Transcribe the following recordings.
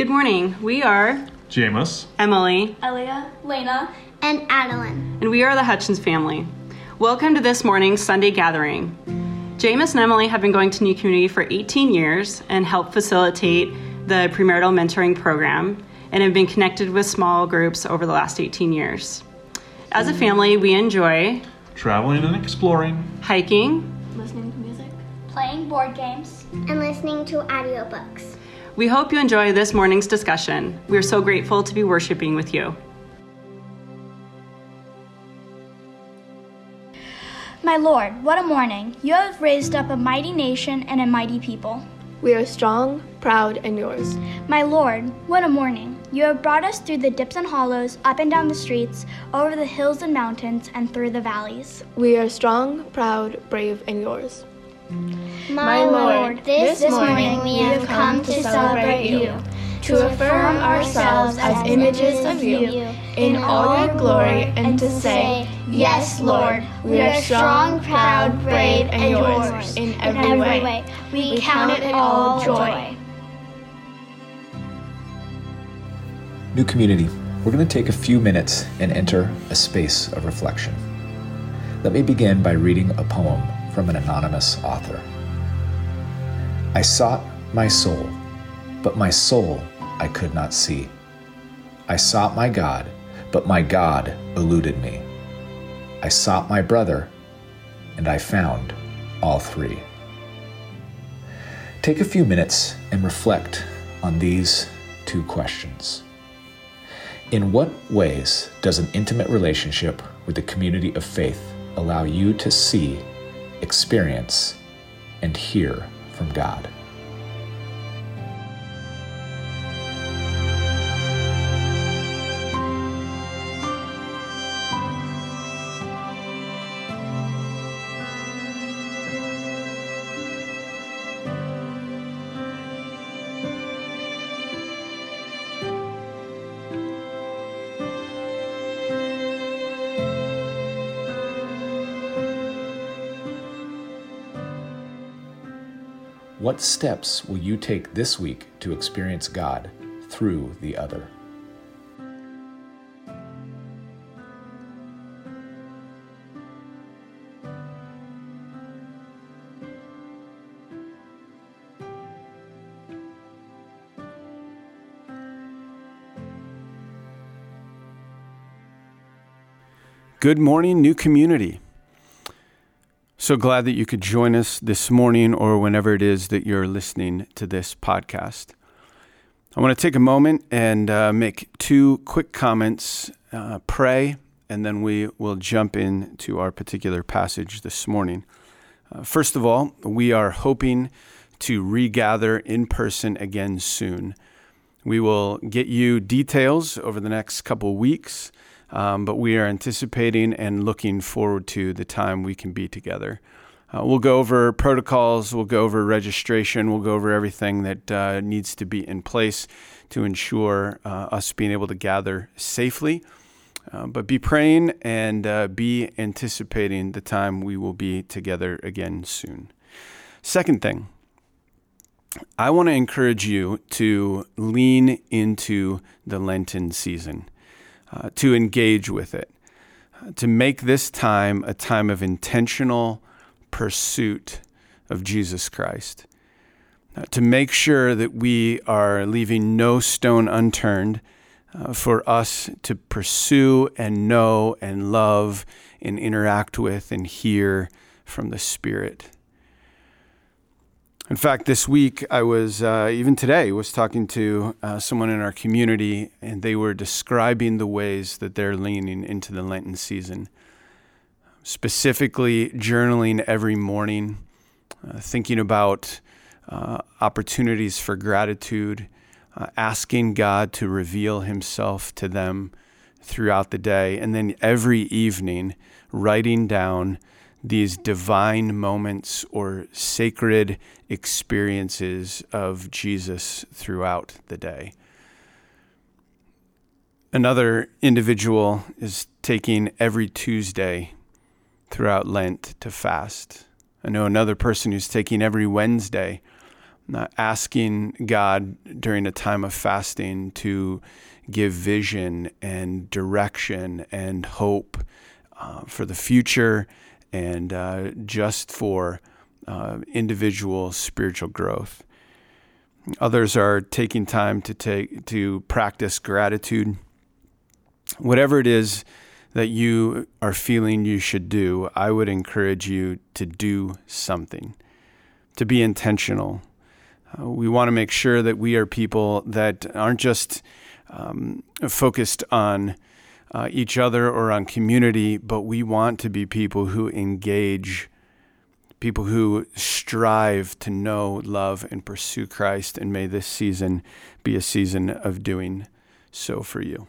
Good morning. We are Jameis. Emily, Elia, Lena, and Adeline. and we are the Hutchins family. Welcome to this morning's Sunday gathering. Jameis and Emily have been going to New Community for 18 years and help facilitate the premarital mentoring program and have been connected with small groups over the last 18 years. As a family, we enjoy Traveling and exploring. hiking. listening to music, playing board games. And listening to audiobooks. We hope you enjoy this morning's discussion. We are so grateful to be worshiping with you. My Lord, what a morning! You have raised up a mighty nation and a mighty people. We are strong, proud, and yours. My Lord, what a morning! You have brought us through the dips and hollows, up and down the streets, over the hills and mountains, and through the valleys. We are strong, proud, brave, and yours. My Lord, this, this morning morning we have come to celebrate you, to affirm ourselves as images of you in all your glory, and to say, Yes, Lord, we are strong, proud, brave, and yours in every way. We, We count it all joy. New community, we're going to take a few minutes and enter a space of reflection. Let me begin by reading a poem from an anonymous author. I sought my soul, but my soul I could not see. I sought my God, but my God eluded me. I sought my brother, and I found all three. Take a few minutes and reflect on these two questions. In what ways does an intimate relationship with the community of faith allow you to see, experience, and hear from God? What steps will you take this week to experience God through the other? Good morning, new community. So glad that you could join us this morning or whenever it is that you're listening to this podcast. I want to take a moment and uh, make two quick comments, uh, pray, and then we will jump into our particular passage this morning. Uh, first of all, we are hoping to regather in person again soon. We will get you details over the next couple weeks. Um, but we are anticipating and looking forward to the time we can be together. Uh, we'll go over protocols, we'll go over registration, we'll go over everything that uh, needs to be in place to ensure uh, us being able to gather safely. Uh, but be praying and uh, be anticipating the time we will be together again soon. Second thing, I want to encourage you to lean into the Lenten season uh, to engage with it, uh, to make this time a time of intentional pursuit of Jesus Christ, uh, to make sure that we are leaving no stone unturned uh, for us to pursue and know and love and interact with and hear from the Spirit. In fact, this week I was, uh, even today, was talking to uh, someone in our community, and they were describing the ways that they're leaning into the Lenten season. Specifically, journaling every morning, uh, thinking about uh, opportunities for gratitude, uh, asking God to reveal Himself to them throughout the day, and then every evening, writing down these divine moments or sacred experiences of Jesus throughout the day. Another individual is taking every Tuesday throughout Lent to fast. I know another person who's taking every Wednesday uh, asking God during a time of fasting to give vision and direction and hope uh, for the future and uh, just for uh, individual spiritual growth. Others are taking time to take to practice gratitude. Whatever it is that you are feeling you should do, I would encourage you to do something, to be intentional. Uh, we want to make sure that we are people that aren't just um, focused on uh, each other or on community, but we want to be people who engage, people who strive to know, love, and pursue Christ. And may this season be a season of doing so for you.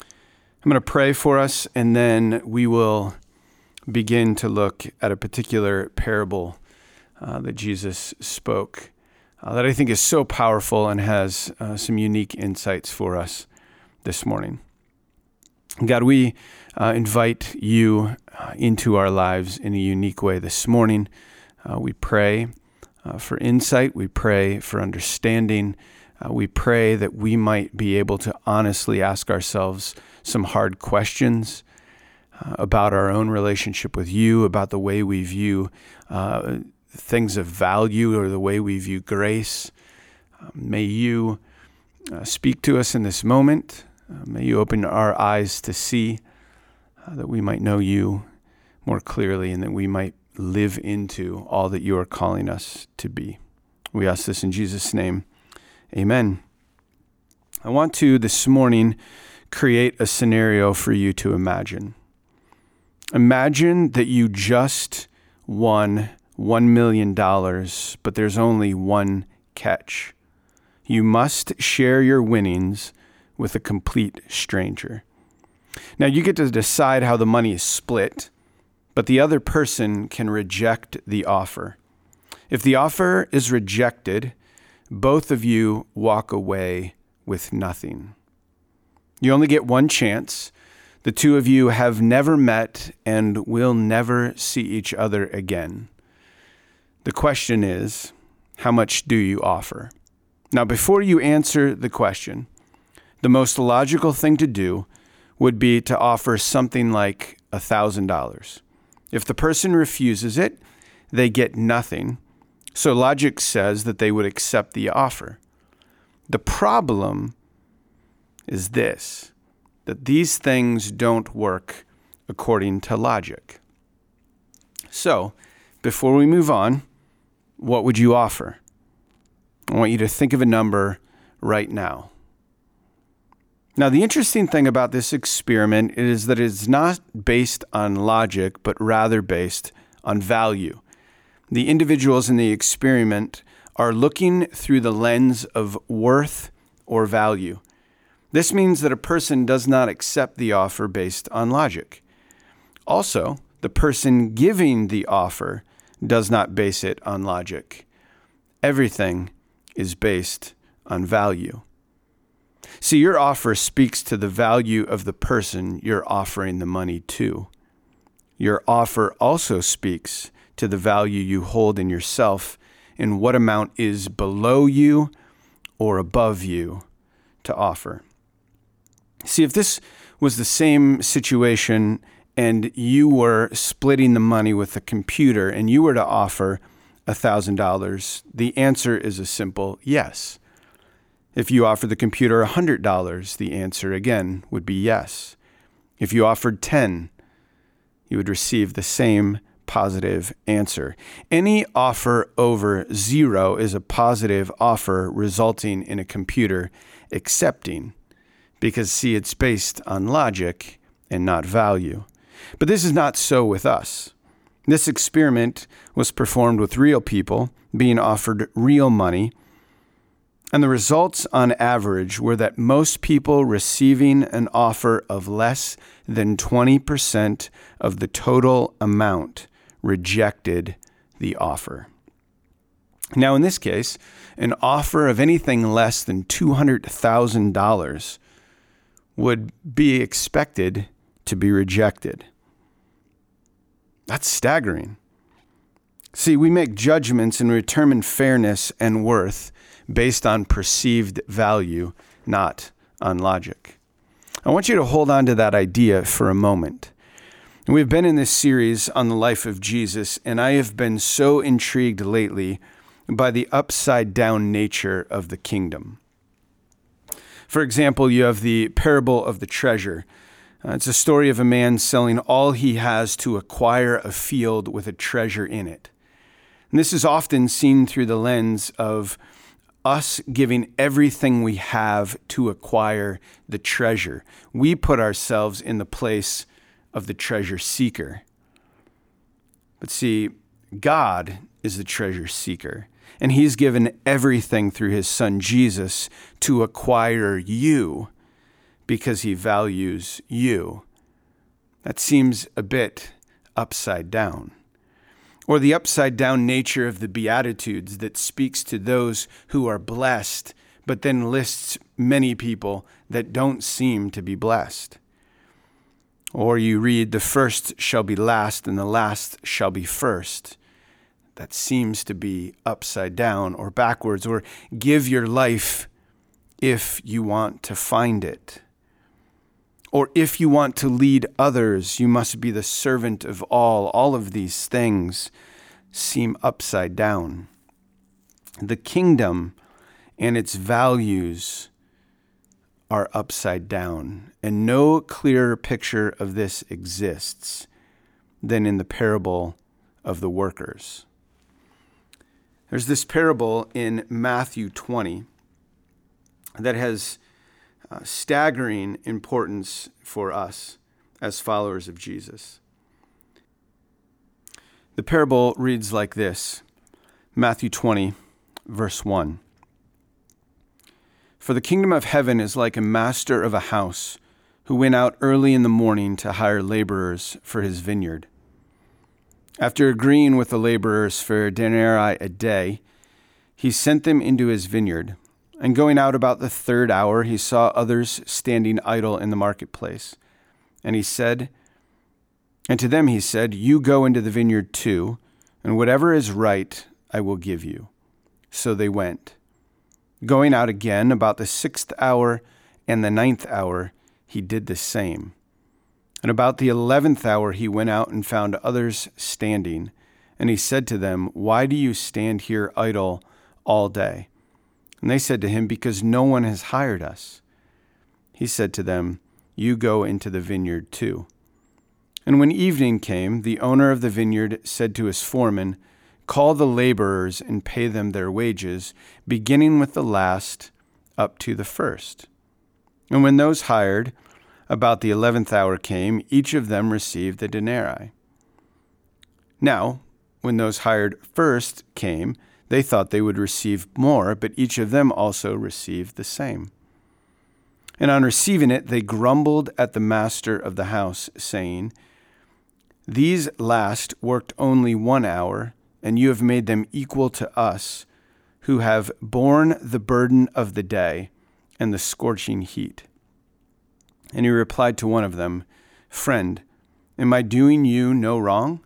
I'm going to pray for us, and then we will begin to look at a particular parable uh, that Jesus spoke uh, that I think is so powerful and has uh, some unique insights for us this morning. God, we uh, invite you uh, into our lives in a unique way this morning. Uh, we pray uh, for insight, we pray for understanding. we pray that we might be able to honestly ask ourselves some hard questions about our own relationship with you, about the way we view things of value or the way we view grace. Uh, may you uh, speak to us in this moment. Uh, may you open our eyes to see uh, that we might know you more clearly and that we might live into all that you are calling us to be. We ask this in Jesus' name. Amen. I want to this morning create a scenario for you to imagine. Imagine that you just won $1 million, but there's only one catch. You must share your winnings with a complete stranger. Now, you get to decide how the money is split, but the other person can reject the offer. If the offer is rejected, both of you walk away with nothing. You only get one chance. The two of you have never met and will never see each other again. The question is, how much do you offer? Now, before you answer the question, the most logical thing to do would be to offer something like $1,000. If the person refuses it, they get nothing. So logic says that they would accept the offer. The problem is this that these things don't work according to logic. So, before we move on, what would you offer? I want you to think of a number right now. Now, the interesting thing about this experiment is that it's not based on logic, but rather based on value. The individuals in the experiment are looking through the lens of worth or value. This means that a person does not accept the offer based on logic. Also, the person giving the offer does not base it on logic. Everything is based on value. See, your offer speaks to the value of the person you're offering the money to. Your offer also speaks to the value you hold in yourself and what amount is below you or above you to offer. See, if this was the same situation and you were splitting the money with a computer and you were to offer $1,000, the answer is a simple yes. If you offered the computer $100, the answer again would be yes. If you offered 10, you would receive the same positive answer. Any offer over zero is a positive offer resulting in a computer accepting because see it's based on logic and not value. But this is not so with us. This experiment was performed with real people being offered real money, and the results on average were that most people receiving an offer of less than 20% of the total amount rejected the offer. Now, in this case, an offer of anything less than $200,000 would be expected to be rejected. That's staggering. See, we make judgments and determine fairness and worth based on perceived value, not on logic. I want you to hold on to that idea for a moment. We've been in this series on the life of Jesus, and I have been so intrigued lately by the upside down nature of the kingdom. For example, you have the parable of the treasure. Uh, it's a story of a man selling all he has to acquire a field with a treasure in it. And this is often seen through the lens of us giving everything we have to acquire the treasure. We put ourselves in the place of the treasure seeker. But see, God is the treasure seeker, and He's given everything through His Son Jesus to acquire you because He values you. That seems a bit upside down or the upside down nature of the Beatitudes that speaks to those who are blessed, but then lists many people that don't seem to be blessed. Or you read, the first shall be last, and the last shall be first. That seems to be upside down or backwards, or give your life if you want to find it. Or if you want to lead others, you must be the servant of all. All of these things seem upside down. The kingdom and its values are upside down, and no clearer picture of this exists than in the parable of the workers. There's this parable in Matthew 20 that has uh, staggering importance for us as followers of Jesus. The parable reads like this Matthew 20, verse 1. For the kingdom of heaven is like a master of a house who went out early in the morning to hire laborers for his vineyard. After agreeing with the laborers for denarii a day, he sent them into his vineyard. And going out about the third hour, he saw others standing idle in the marketplace. And he said, And to them he said, You go into the vineyard too, and whatever is right I will give you. So they went. Going out again about the sixth hour and the ninth hour, he did the same. And about the eleventh hour he went out and found others standing. And he said to them, Why do you stand here idle all day? And they said to him, Because no one has hired us. He said to them, You go into the vineyard too. And when evening came, the owner of the vineyard said to his foreman, Call the laborers and pay them their wages, beginning with the last up to the first. And when those hired, about the eleventh hour came, each of them received a denarii. Now, when those hired first came, they thought they would receive more, but each of them also received the same. And on receiving it, they grumbled at the master of the house, saying, These last worked only one hour, and you have made them equal to us, who have borne the burden of the day and the scorching heat. And he replied to one of them, Friend, am I doing you no wrong?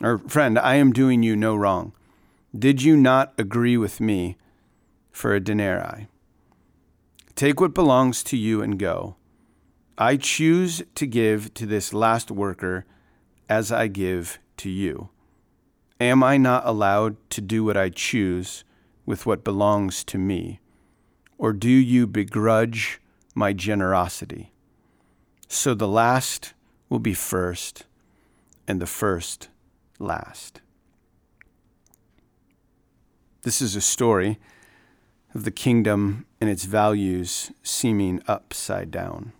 Or, friend, I am doing you no wrong. Did you not agree with me for a denarii? Take what belongs to you and go. I choose to give to this last worker as I give to you. Am I not allowed to do what I choose with what belongs to me? Or do you begrudge my generosity? So the last will be first, and the first last. This is a story of the kingdom and its values seeming upside down.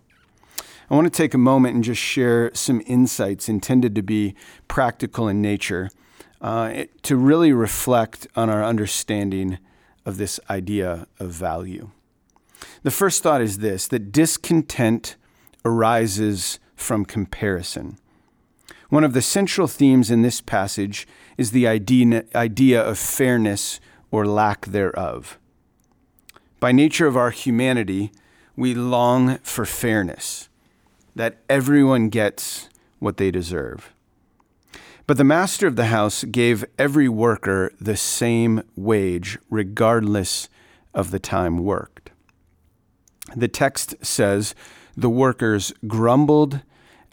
I want to take a moment and just share some insights intended to be practical in nature uh, to really reflect on our understanding of this idea of value. The first thought is this that discontent arises from comparison. One of the central themes in this passage is the idea of fairness or lack thereof. By nature of our humanity, we long for fairness, that everyone gets what they deserve. But the master of the house gave every worker the same wage, regardless of the time worked. The text says the workers grumbled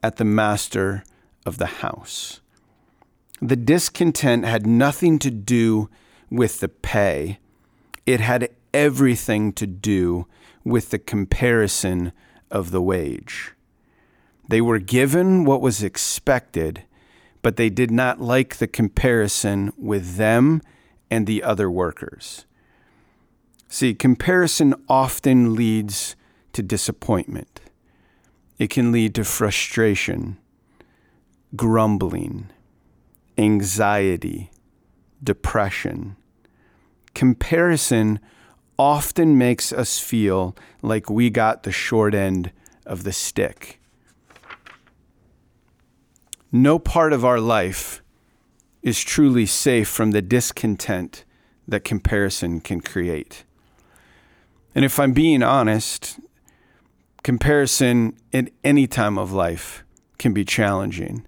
at the master of the house. The discontent had nothing to do with the pay, it had everything to do with the comparison of the wage. They were given what was expected, but they did not like the comparison with them and the other workers. See, comparison often leads to disappointment. It can lead to frustration, grumbling, anxiety, depression. Comparison often makes us feel like we got the short end of the stick. No part of our life is truly safe from the discontent that comparison can create. And if I'm being honest, comparison at any time of life can be challenging,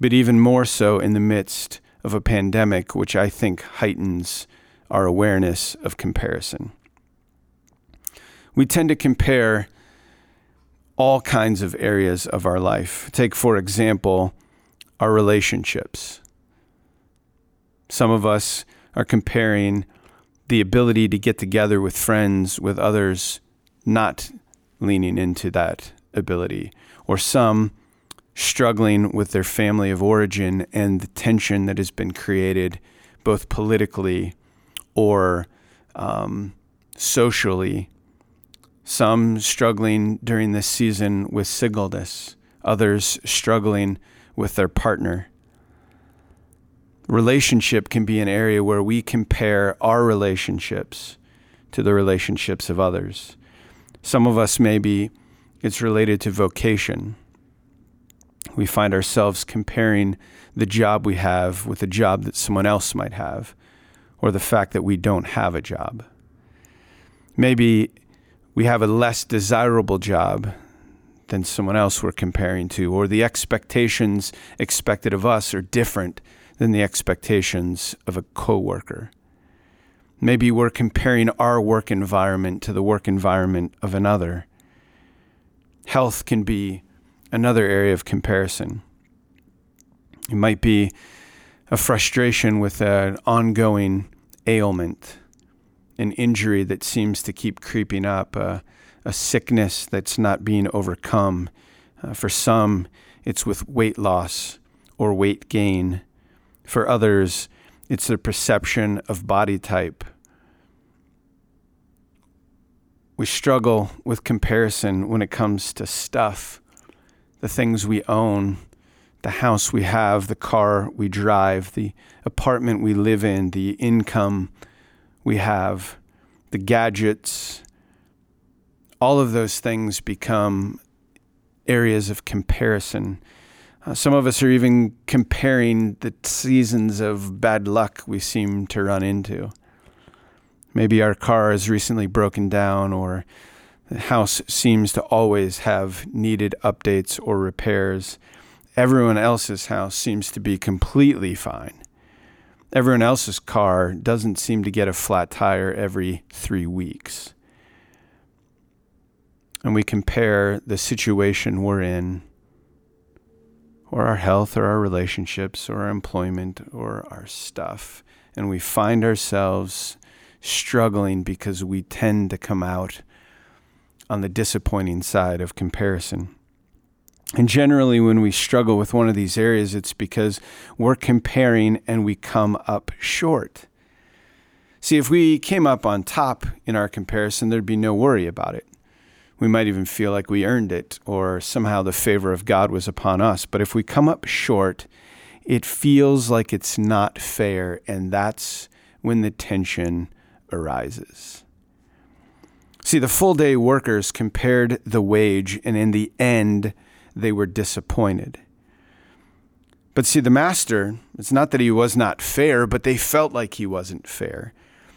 but even more so in the midst of a pandemic, which I think heightens our awareness of comparison. We tend to compare all kinds of areas of our life. Take, for example, our relationships. Some of us are comparing the ability to get together with friends, with others, not leaning into that ability, or some struggling with their family of origin and the tension that has been created both politically or um, socially. Some struggling during this season with singleness, others struggling with their partner relationship can be an area where we compare our relationships to the relationships of others. Some of us maybe it's related to vocation. We find ourselves comparing the job we have with the job that someone else might have, or the fact that we don't have a job. Maybe we have a less desirable job than someone else we're comparing to, or the expectations expected of us are different than the expectations of a coworker. Maybe we're comparing our work environment to the work environment of another. Health can be another area of comparison. It might be a frustration with an ongoing ailment, an injury that seems to keep creeping up, a, sickness that's not being overcome. Uh, for some, it's with weight loss or weight gain. For others, it's the perception of body type. We struggle with comparison when it comes to stuff, the things we own, the house we have, the car we drive, the apartment we live in, the income we have, the gadgets. All of those things become areas of comparison uh, some of us are even comparing the seasons of bad luck we seem to run into. Maybe our car is recently broken down, or the house seems to always have needed updates or repairs. Everyone else's house seems to be completely fine. Everyone else's car doesn't seem to get a flat tire every three weeks. And we compare the situation we're in or our health or our relationships or our employment or our stuff. And we find ourselves struggling because we tend to come out on the disappointing side of comparison. And generally, when we struggle with one of these areas, it's because we're comparing and we come up short. See, if we came up on top in our comparison, there'd be no worry about it. We might even feel like we earned it or somehow the favor of God was upon us. But if we come up short, it feels like it's not fair, and that's when the tension arises. See, the full day workers compared the wage, and in the end, they were disappointed. But see, the master, it's not that he was not fair, but they felt like he wasn't fair.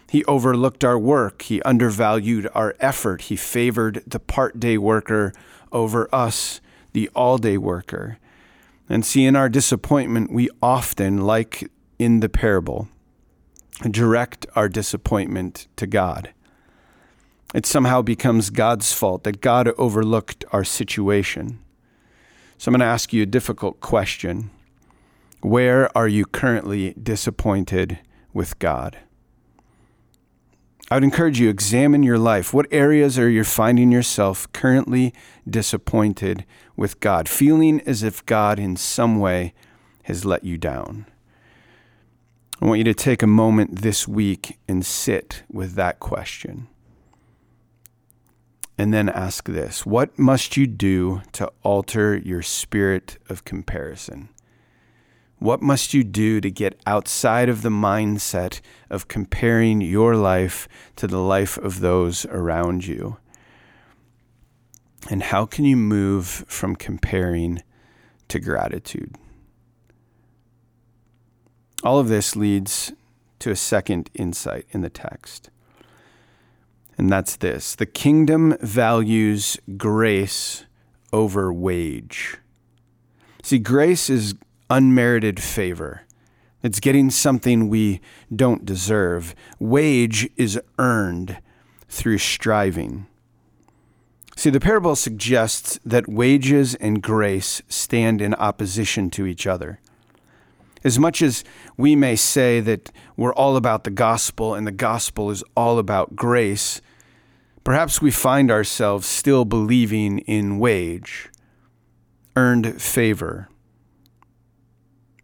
He overlooked our work. He undervalued our effort. He favored the part day worker over us, the all day worker. And see, in our disappointment, we often, like in the parable, direct our disappointment to God. It somehow becomes God's fault that God overlooked our situation. So I'm going to ask you a difficult question. Where are you currently disappointed with God? I would encourage you examine your life. What areas are you finding yourself currently disappointed with God, feeling as if God in some way has let you down? I want you to take a moment this week and sit with that question. And then ask this What must you do to alter your spirit of comparison? What must you do to get outside of the mindset of comparing your life to the life of those around you? And how can you move from comparing to gratitude? All of this leads to a second insight in the text. And that's this the kingdom values grace over wage. See, grace is unmerited favor. It's getting something we don't deserve. Wage is earned through striving. See, the parable suggests that wages and grace stand in opposition to each other. As much as we may say that we're all about the gospel and the gospel is all about grace, perhaps we find ourselves still believing in wage, earned favor.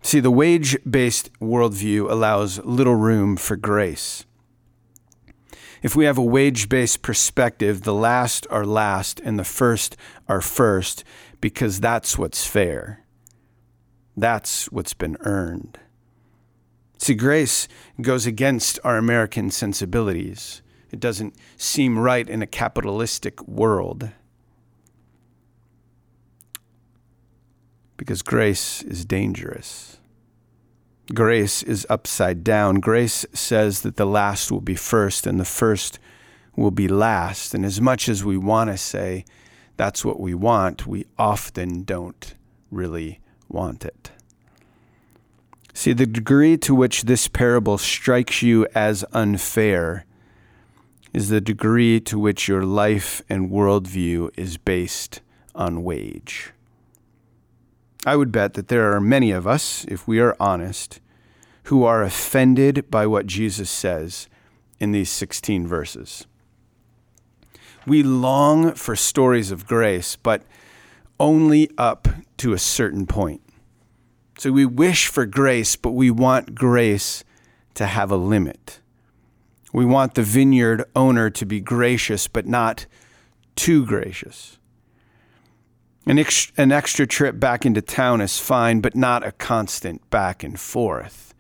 See, the wage based worldview allows little room for grace. If we have a wage based perspective, the last are last and the first are first because that's what's fair. That's what's been earned. See, grace goes against our American sensibilities. It doesn't seem right in a capitalistic world. Because grace is dangerous. Grace is upside down. Grace says that the last will be first and the first will be last. And as much as we want to say that's what we want, we often don't really want it. See, the degree to which this parable strikes you as unfair is the degree to which your life and worldview is based on wage. I would bet that there are many of us, if we are honest, who are offended by what Jesus says in these 16 verses. We long for stories of grace, but only up to a certain point. So we wish for grace, but we want grace to have a limit. We want the vineyard owner to be gracious, but not too gracious. An, ex- an extra trip back into town is fine, but not a constant back and forth.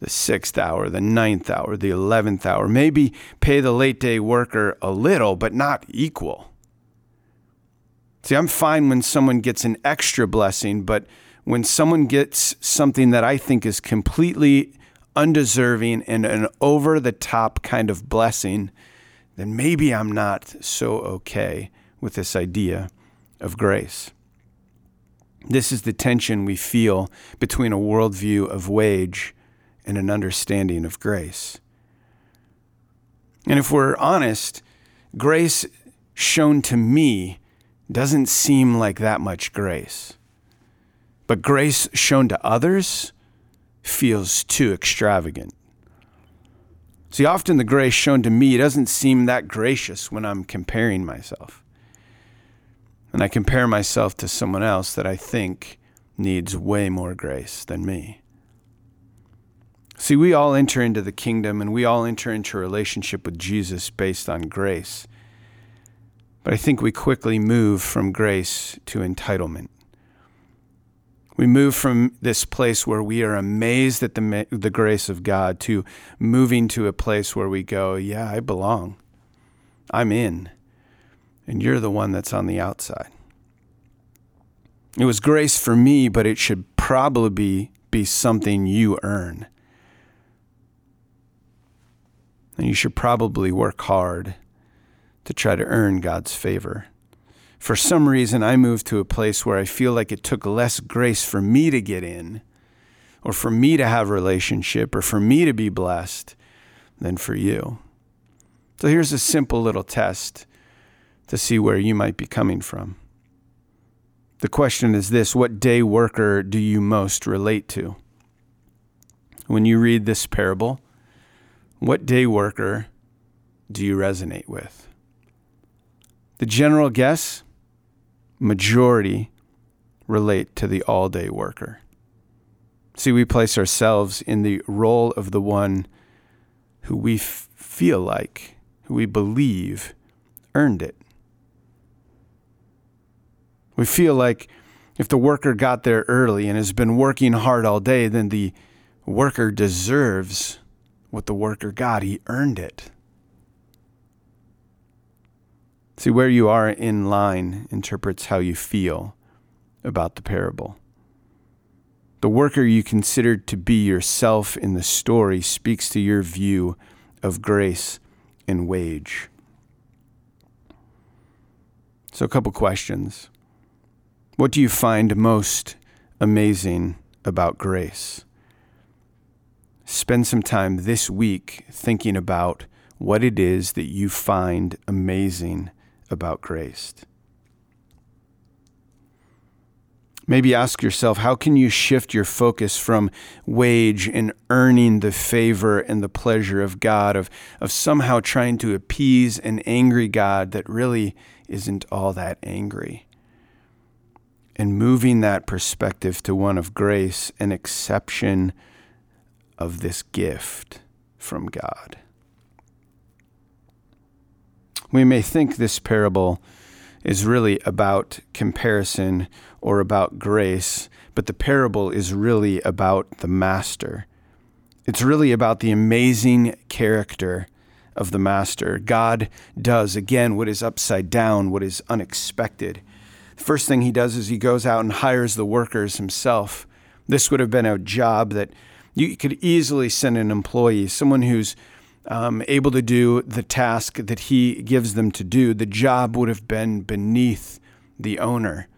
The sixth hour, the ninth hour, the eleventh hour. Maybe pay the late day worker a little, but not equal. See, I'm fine when someone gets an extra blessing, but when someone gets something that I think is completely undeserving and an over the top kind of blessing, then maybe I'm not so okay with this idea of grace. This is the tension we feel between a worldview of wage and an understanding of grace. And if we're honest, grace shown to me doesn't seem like that much grace. But grace shown to others feels too extravagant. See, often the grace shown to me doesn't seem that gracious when I'm comparing myself. And I compare myself to someone else that I think needs way more grace than me. See, we all enter into the kingdom and we all enter into a relationship with Jesus based on grace. But I think we quickly move from grace to entitlement. We move from this place where we are amazed at the, the grace of God to moving to a place where we go, Yeah, I belong. I'm in. And you're the one that's on the outside. It was grace for me, but it should probably be, be something you earn. And you should probably work hard to try to earn God's favor. for some reason I moved to a place where I feel like it took less grace for me to get in or for me to have a relationship or for me to be blessed than for you. So here's a simple little test to see where you might be coming from. The question is this What day worker do you most relate to? When you read this parable, what day worker do you resonate with? The general guess majority relate to the all day worker. See, we place ourselves in the role of the one who we f- feel like, who we believe earned it. We feel like if the worker got there early and has been working hard all day, then the worker deserves what the worker got. He earned it. See, where you are in line interprets how you feel about the parable. The worker you considered to be yourself in the story speaks to your view of grace and wage. So, a couple questions. What do you find most amazing about grace? Spend some time this week thinking about what it is that you find amazing about grace. Maybe ask yourself how can you shift your focus from wage and earning the favor and the pleasure of God, of, of somehow trying to appease an angry God that really isn't all that angry? And moving that perspective to one of grace and exception of this gift from God. We may think this parable is really about comparison or about grace, but the parable is really about the master. It's really about the amazing character of the master. God does, again, what is upside down, what is unexpected. The first thing he does is he goes out and hires the workers himself. This would have been a job that you could easily send an employee, someone who's um, able to do the task that he gives them to do. The job would have been beneath the owner.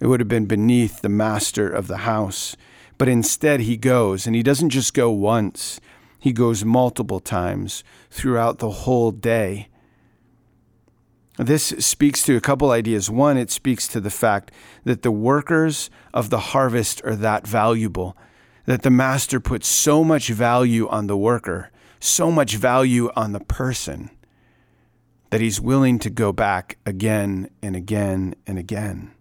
It would have been beneath the master of the house. But instead, he goes, and he doesn't just go once, he goes multiple times throughout the whole day. This speaks to a couple ideas. One, it speaks to the fact that the workers of the harvest are that valuable, that the master puts so much value on the worker, so much value on the person, that he's willing to go back again and again and again.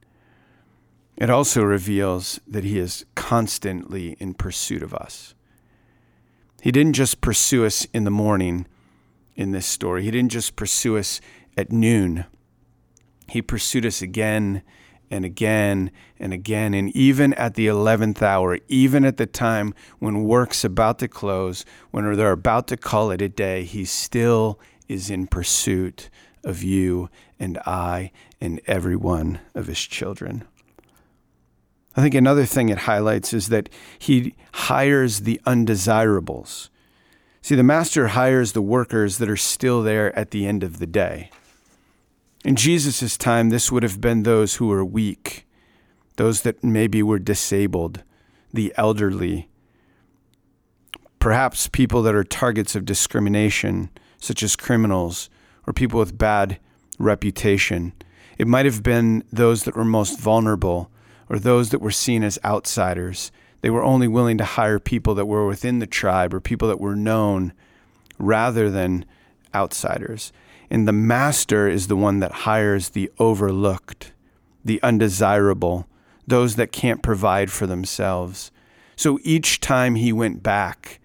It also reveals that he is constantly in pursuit of us. He didn't just pursue us in the morning in this story, he didn't just pursue us at noon. He pursued us again and again and again. And even at the 11th hour, even at the time when work's about to close, when they're about to call it a day, he still is in pursuit of you and I and every one of his children. I think another thing it highlights is that he hires the undesirables. See, the master hires the workers that are still there at the end of the day. In Jesus' time, this would have been those who were weak, those that maybe were disabled, the elderly, perhaps people that are targets of discrimination, such as criminals or people with bad reputation. It might have been those that were most vulnerable or those that were seen as outsiders. They were only willing to hire people that were within the tribe or people that were known rather than outsiders. And the master is the one that hires the overlooked, the undesirable, those that can't provide for themselves. So each time he went back,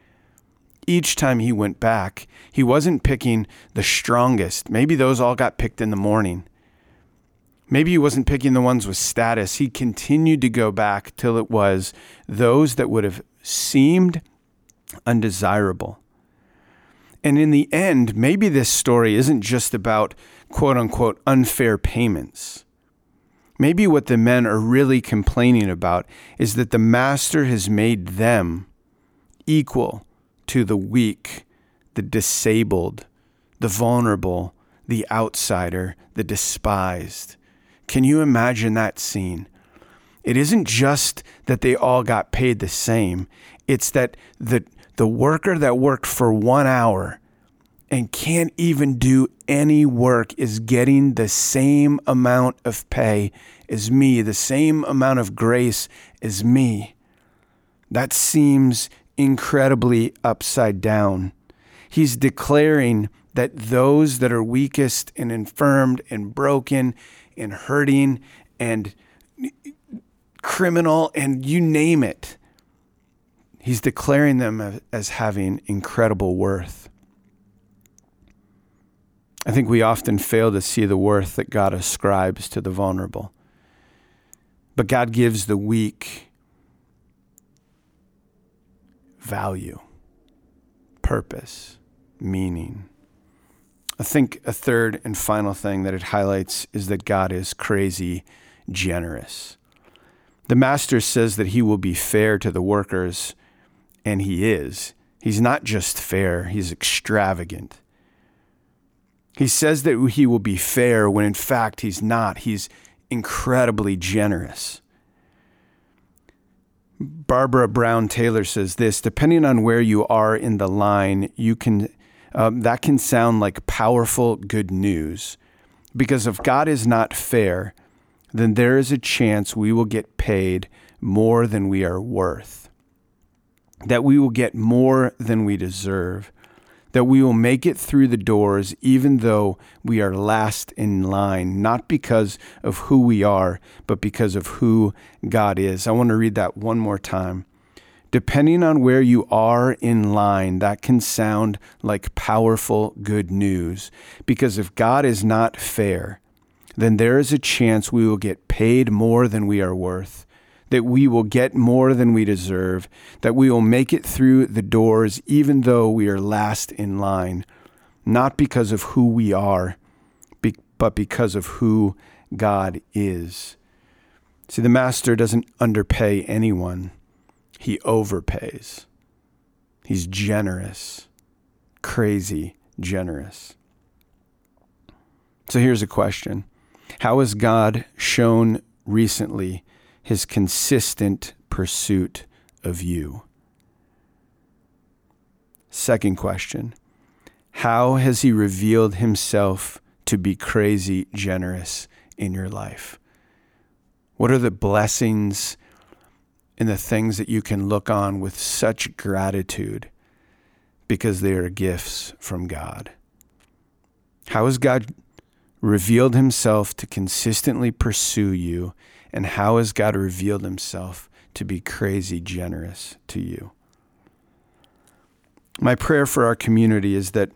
each time he went back, he wasn't picking the strongest. Maybe those all got picked in the morning. Maybe he wasn't picking the ones with status. He continued to go back till it was those that would have seemed undesirable. And in the end, maybe this story isn't just about quote unquote unfair payments. Maybe what the men are really complaining about is that the master has made them equal to the weak, the disabled, the vulnerable, the outsider, the despised Can you imagine that scene? It isn't just that they all got paid the same, it's that the, the worker that worked for one hour and can't even do any work is getting the same amount of pay as me, the same amount of grace as me. That seems incredibly upside down. He's declaring that those that are weakest and infirmed and broken and hurting and criminal and you name it, he's declaring them as having incredible worth. I think we often fail to see the worth that God ascribes to the vulnerable. But God gives the weak value, purpose, meaning. I think a third and final thing that it highlights is that God is crazy generous. The master says that he will be fair to the workers, and he is. He's not just fair, he's extravagant. He says that he will be fair when in fact he's not. He's incredibly generous. Barbara Brown Taylor says this depending on where you are in the line, you can um, that can sound like powerful good news. Because if God is not fair, then there is a chance we will get paid more than we are worth, that we will get more than we deserve that we will make it through the doors even though we are last in line, not because of who we are, but because of who God is. I want to read that one more time. Depending on where you are in line, that can sound like powerful good news. Because if God is not fair, then there is a chance we will get paid more than we are worth that we will get more than we deserve, that we will make it through the doors even though we are last in line, not because of who we are, but because of who God is. See, the master doesn't underpay anyone, he overpays. He's generous, crazy generous. So here's a question How has God shown recently his consistent pursuit of you? Second question How has he revealed himself to be crazy generous in your life? What are the blessings and the things that you can look on with such gratitude because they are gifts from God? How has God revealed himself to consistently pursue you and how has God revealed himself to be crazy generous to you? My prayer for our community is that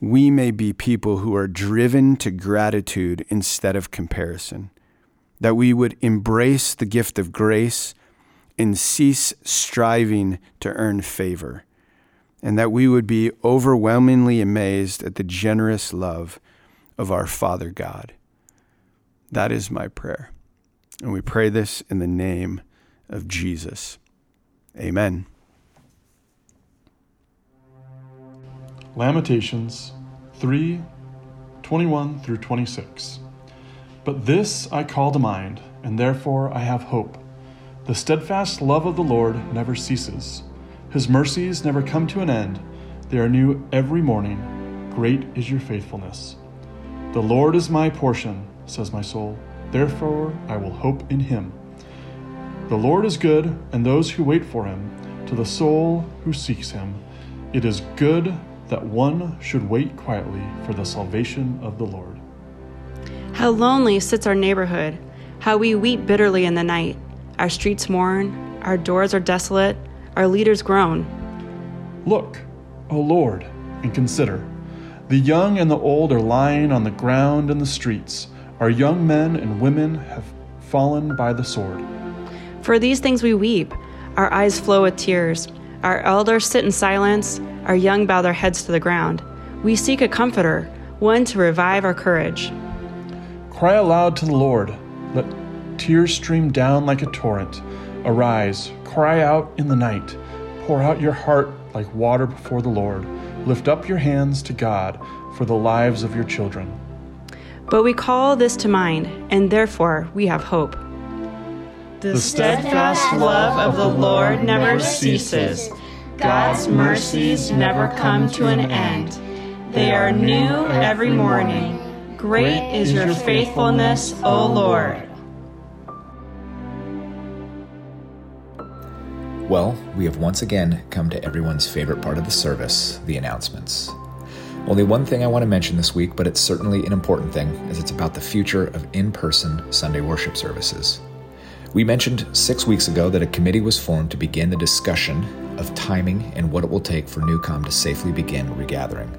we may be people who are driven to gratitude instead of comparison, that we would embrace the gift of grace and cease striving to earn favor, and that we would be overwhelmingly amazed at the generous love of our Father God. That is my prayer. And we pray this in the name of Jesus. Amen. Lamentations 3 21 through 26. But this I call to mind, and therefore I have hope. The steadfast love of the Lord never ceases, His mercies never come to an end. They are new every morning. Great is your faithfulness. The Lord is my portion, says my soul. Therefore, I will hope in him. The Lord is good, and those who wait for him, to the soul who seeks him. It is good that one should wait quietly for the salvation of the Lord. How lonely sits our neighborhood, how we weep bitterly in the night. Our streets mourn, our doors are desolate, our leaders groan. Look, O Lord, and consider. The young and the old are lying on the ground in the streets. Our young men and women have fallen by the sword. For these things we weep. Our eyes flow with tears. Our elders sit in silence. Our young bow their heads to the ground. We seek a comforter, one to revive our courage. Cry aloud to the Lord. Let tears stream down like a torrent. Arise, cry out in the night. Pour out your heart like water before the Lord. Lift up your hands to God for the lives of your children. But we call this to mind, and therefore we have hope. The steadfast love of the Lord never ceases. God's mercies never come to an end. They are new every morning. Great is your faithfulness, O Lord. Well, we have once again come to everyone's favorite part of the service the announcements. Only one thing I want to mention this week, but it's certainly an important thing, is it's about the future of in person Sunday worship services. We mentioned six weeks ago that a committee was formed to begin the discussion of timing and what it will take for Newcom to safely begin regathering.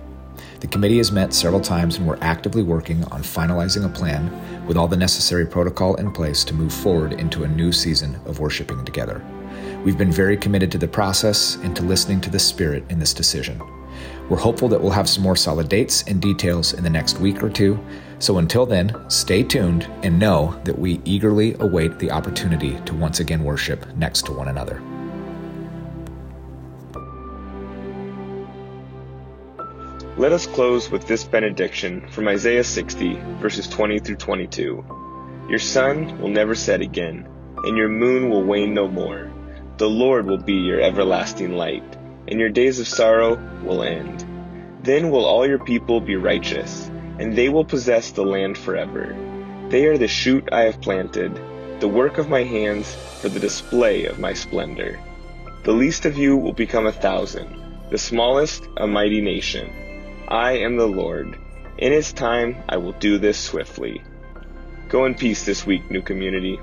The committee has met several times and we're actively working on finalizing a plan with all the necessary protocol in place to move forward into a new season of worshiping together. We've been very committed to the process and to listening to the Spirit in this decision. We're hopeful that we'll have some more solid dates and details in the next week or two. So until then, stay tuned and know that we eagerly await the opportunity to once again worship next to one another. Let us close with this benediction from Isaiah 60, verses 20 through 22. Your sun will never set again, and your moon will wane no more. The Lord will be your everlasting light, and your days of sorrow will end. Then will all your people be righteous, and they will possess the land forever. They are the shoot I have planted, the work of my hands for the display of my splendor. The least of you will become a thousand, the smallest a mighty nation. I am the Lord. In his time I will do this swiftly. Go in peace this week, new community.